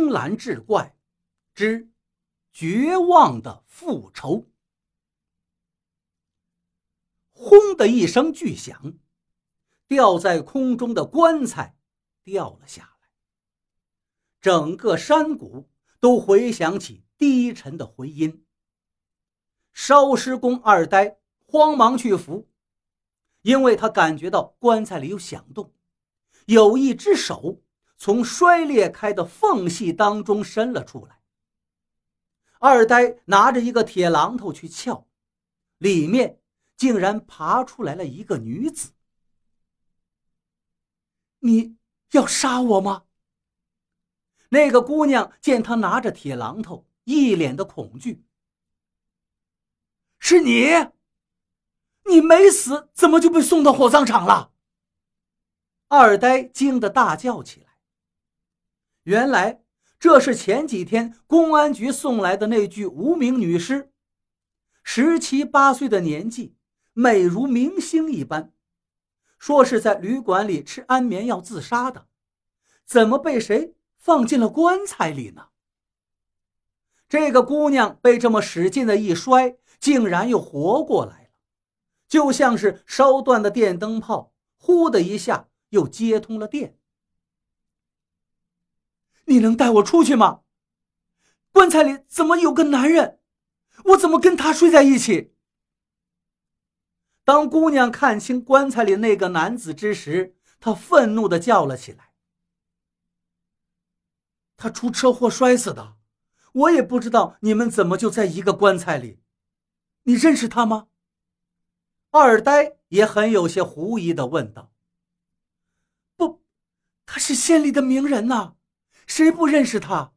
青蓝志怪之绝望的复仇。轰的一声巨响，吊在空中的棺材掉了下来，整个山谷都回响起低沉的回音。烧尸工二呆慌忙去扶，因为他感觉到棺材里有响动，有一只手从摔裂开的缝隙当中伸了出来。二呆拿着一个铁榔头去撬，里面。竟然爬出来了一个女子！你要杀我吗？那个姑娘见他拿着铁榔头，一脸的恐惧。是你？你没死，怎么就被送到火葬场了？二呆惊得大叫起来。原来这是前几天公安局送来的那具无名女尸，十七八岁的年纪。美如明星一般，说是在旅馆里吃安眠药自杀的，怎么被谁放进了棺材里呢？这个姑娘被这么使劲的一摔，竟然又活过来了，就像是烧断的电灯泡，呼的一下又接通了电。你能带我出去吗？棺材里怎么有个男人？我怎么跟他睡在一起？当姑娘看清棺材里那个男子之时，她愤怒地叫了起来：“他出车祸摔死的，我也不知道你们怎么就在一个棺材里。你认识他吗？”二呆也很有些狐疑地问道：“不，他是县里的名人呐，谁不认识他？”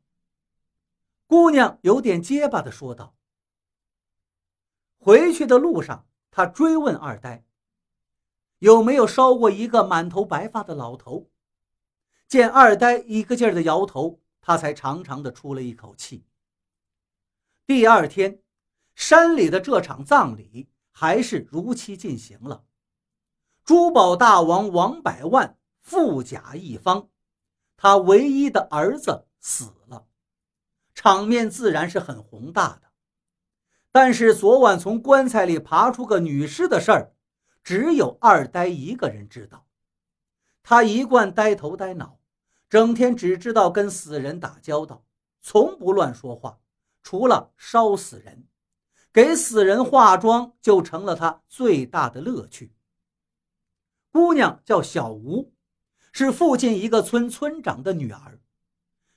姑娘有点结巴地说道。回去的路上。他追问二呆：“有没有烧过一个满头白发的老头？”见二呆一个劲儿的摇头，他才长长的出了一口气。第二天，山里的这场葬礼还是如期进行了。珠宝大王王百万富甲一方，他唯一的儿子死了，场面自然是很宏大的。但是昨晚从棺材里爬出个女尸的事儿，只有二呆一个人知道。他一贯呆头呆脑，整天只知道跟死人打交道，从不乱说话，除了烧死人，给死人化妆就成了他最大的乐趣。姑娘叫小吴，是附近一个村村长的女儿。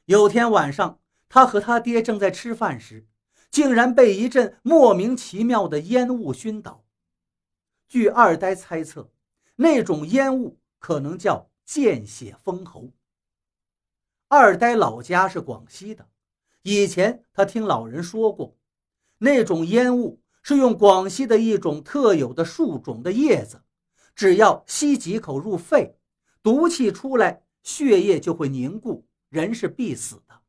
有天晚上，她和她爹正在吃饭时。竟然被一阵莫名其妙的烟雾熏倒。据二呆猜测，那种烟雾可能叫见血封喉。二呆老家是广西的，以前他听老人说过，那种烟雾是用广西的一种特有的树种的叶子，只要吸几口入肺，毒气出来，血液就会凝固，人是必死的。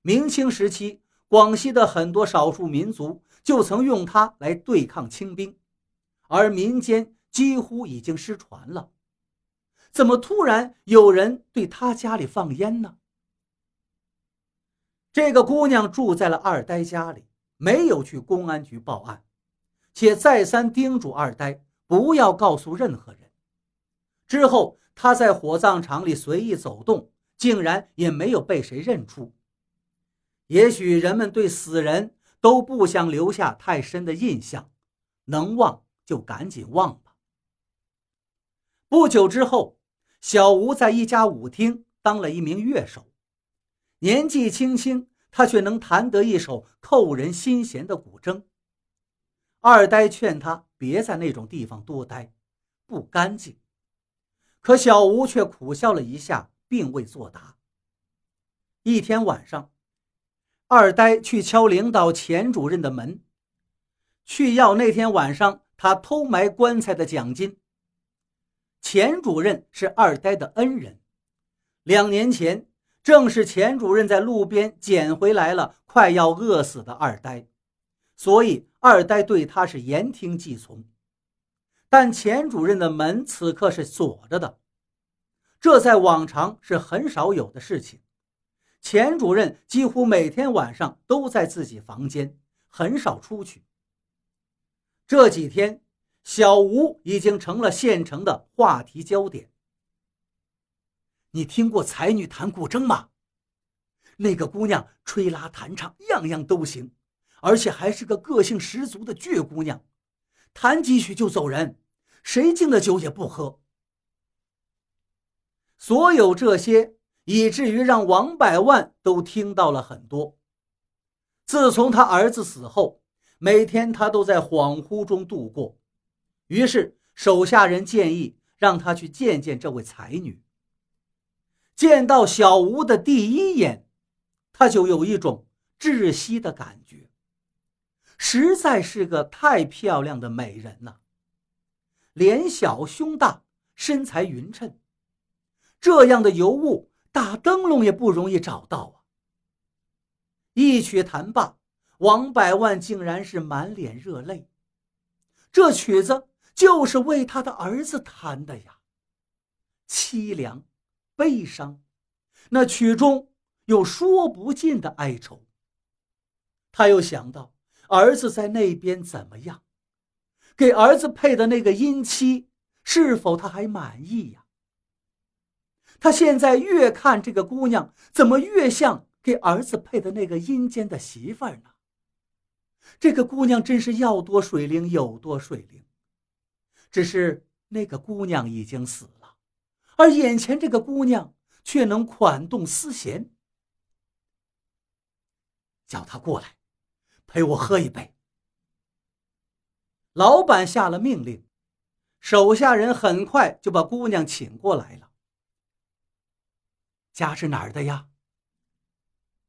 明清时期。广西的很多少数民族就曾用它来对抗清兵，而民间几乎已经失传了。怎么突然有人对他家里放烟呢？这个姑娘住在了二呆家里，没有去公安局报案，且再三叮嘱二呆不要告诉任何人。之后，他在火葬场里随意走动，竟然也没有被谁认出。也许人们对死人都不想留下太深的印象，能忘就赶紧忘吧。不久之后，小吴在一家舞厅当了一名乐手，年纪轻轻，他却能弹得一手扣人心弦的古筝。二呆劝他别在那种地方多待，不干净。可小吴却苦笑了一下，并未作答。一天晚上。二呆去敲领导钱主任的门，去要那天晚上他偷埋棺材的奖金。钱主任是二呆的恩人，两年前正是钱主任在路边捡回来了快要饿死的二呆，所以二呆对他是言听计从。但钱主任的门此刻是锁着的，这在往常是很少有的事情。钱主任几乎每天晚上都在自己房间，很少出去。这几天，小吴已经成了县城的话题焦点。你听过才女弹古筝吗？那个姑娘吹拉弹唱样样都行，而且还是个个性十足的倔姑娘，弹几曲就走人，谁敬的酒也不喝。所有这些，以至于让王百万都听到了很多。自从他儿子死后，每天他都在恍惚中度过。于是手下人建议让他去见见这位才女。见到小吴的第一眼，他就有一种窒息的感觉。实在是个太漂亮的美人了，脸小胸大，身材匀称。这样的尤物，打灯笼也不容易找到啊！一曲弹罢，王百万竟然是满脸热泪。这曲子就是为他的儿子弹的呀，凄凉、悲伤，那曲中有说不尽的哀愁。他又想到儿子在那边怎么样，给儿子配的那个姻妻，是否他还满意呀？他现在越看这个姑娘，怎么越像给儿子配的那个阴间的媳妇儿呢？这个姑娘真是要多水灵有多水灵，只是那个姑娘已经死了，而眼前这个姑娘却能款动丝弦。叫她过来，陪我喝一杯。老板下了命令，手下人很快就把姑娘请过来了。家是哪儿的呀？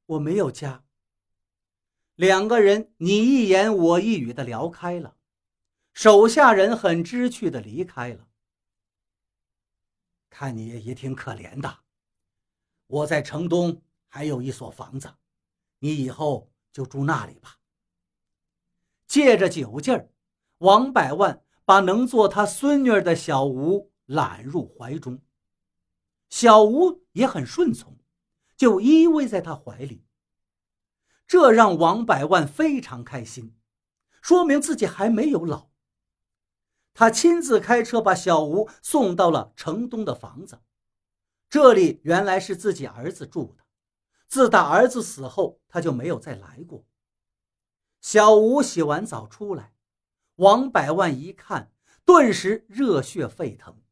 我没有家。两个人你一言我一语的聊开了，手下人很知趣的离开了。看你也挺可怜的，我在城东还有一所房子，你以后就住那里吧。借着酒劲儿，王百万把能做他孙女儿的小吴揽入怀中。小吴也很顺从，就依偎在他怀里。这让王百万非常开心，说明自己还没有老。他亲自开车把小吴送到了城东的房子，这里原来是自己儿子住的，自打儿子死后，他就没有再来过。小吴洗完澡出来，王百万一看，顿时热血沸腾。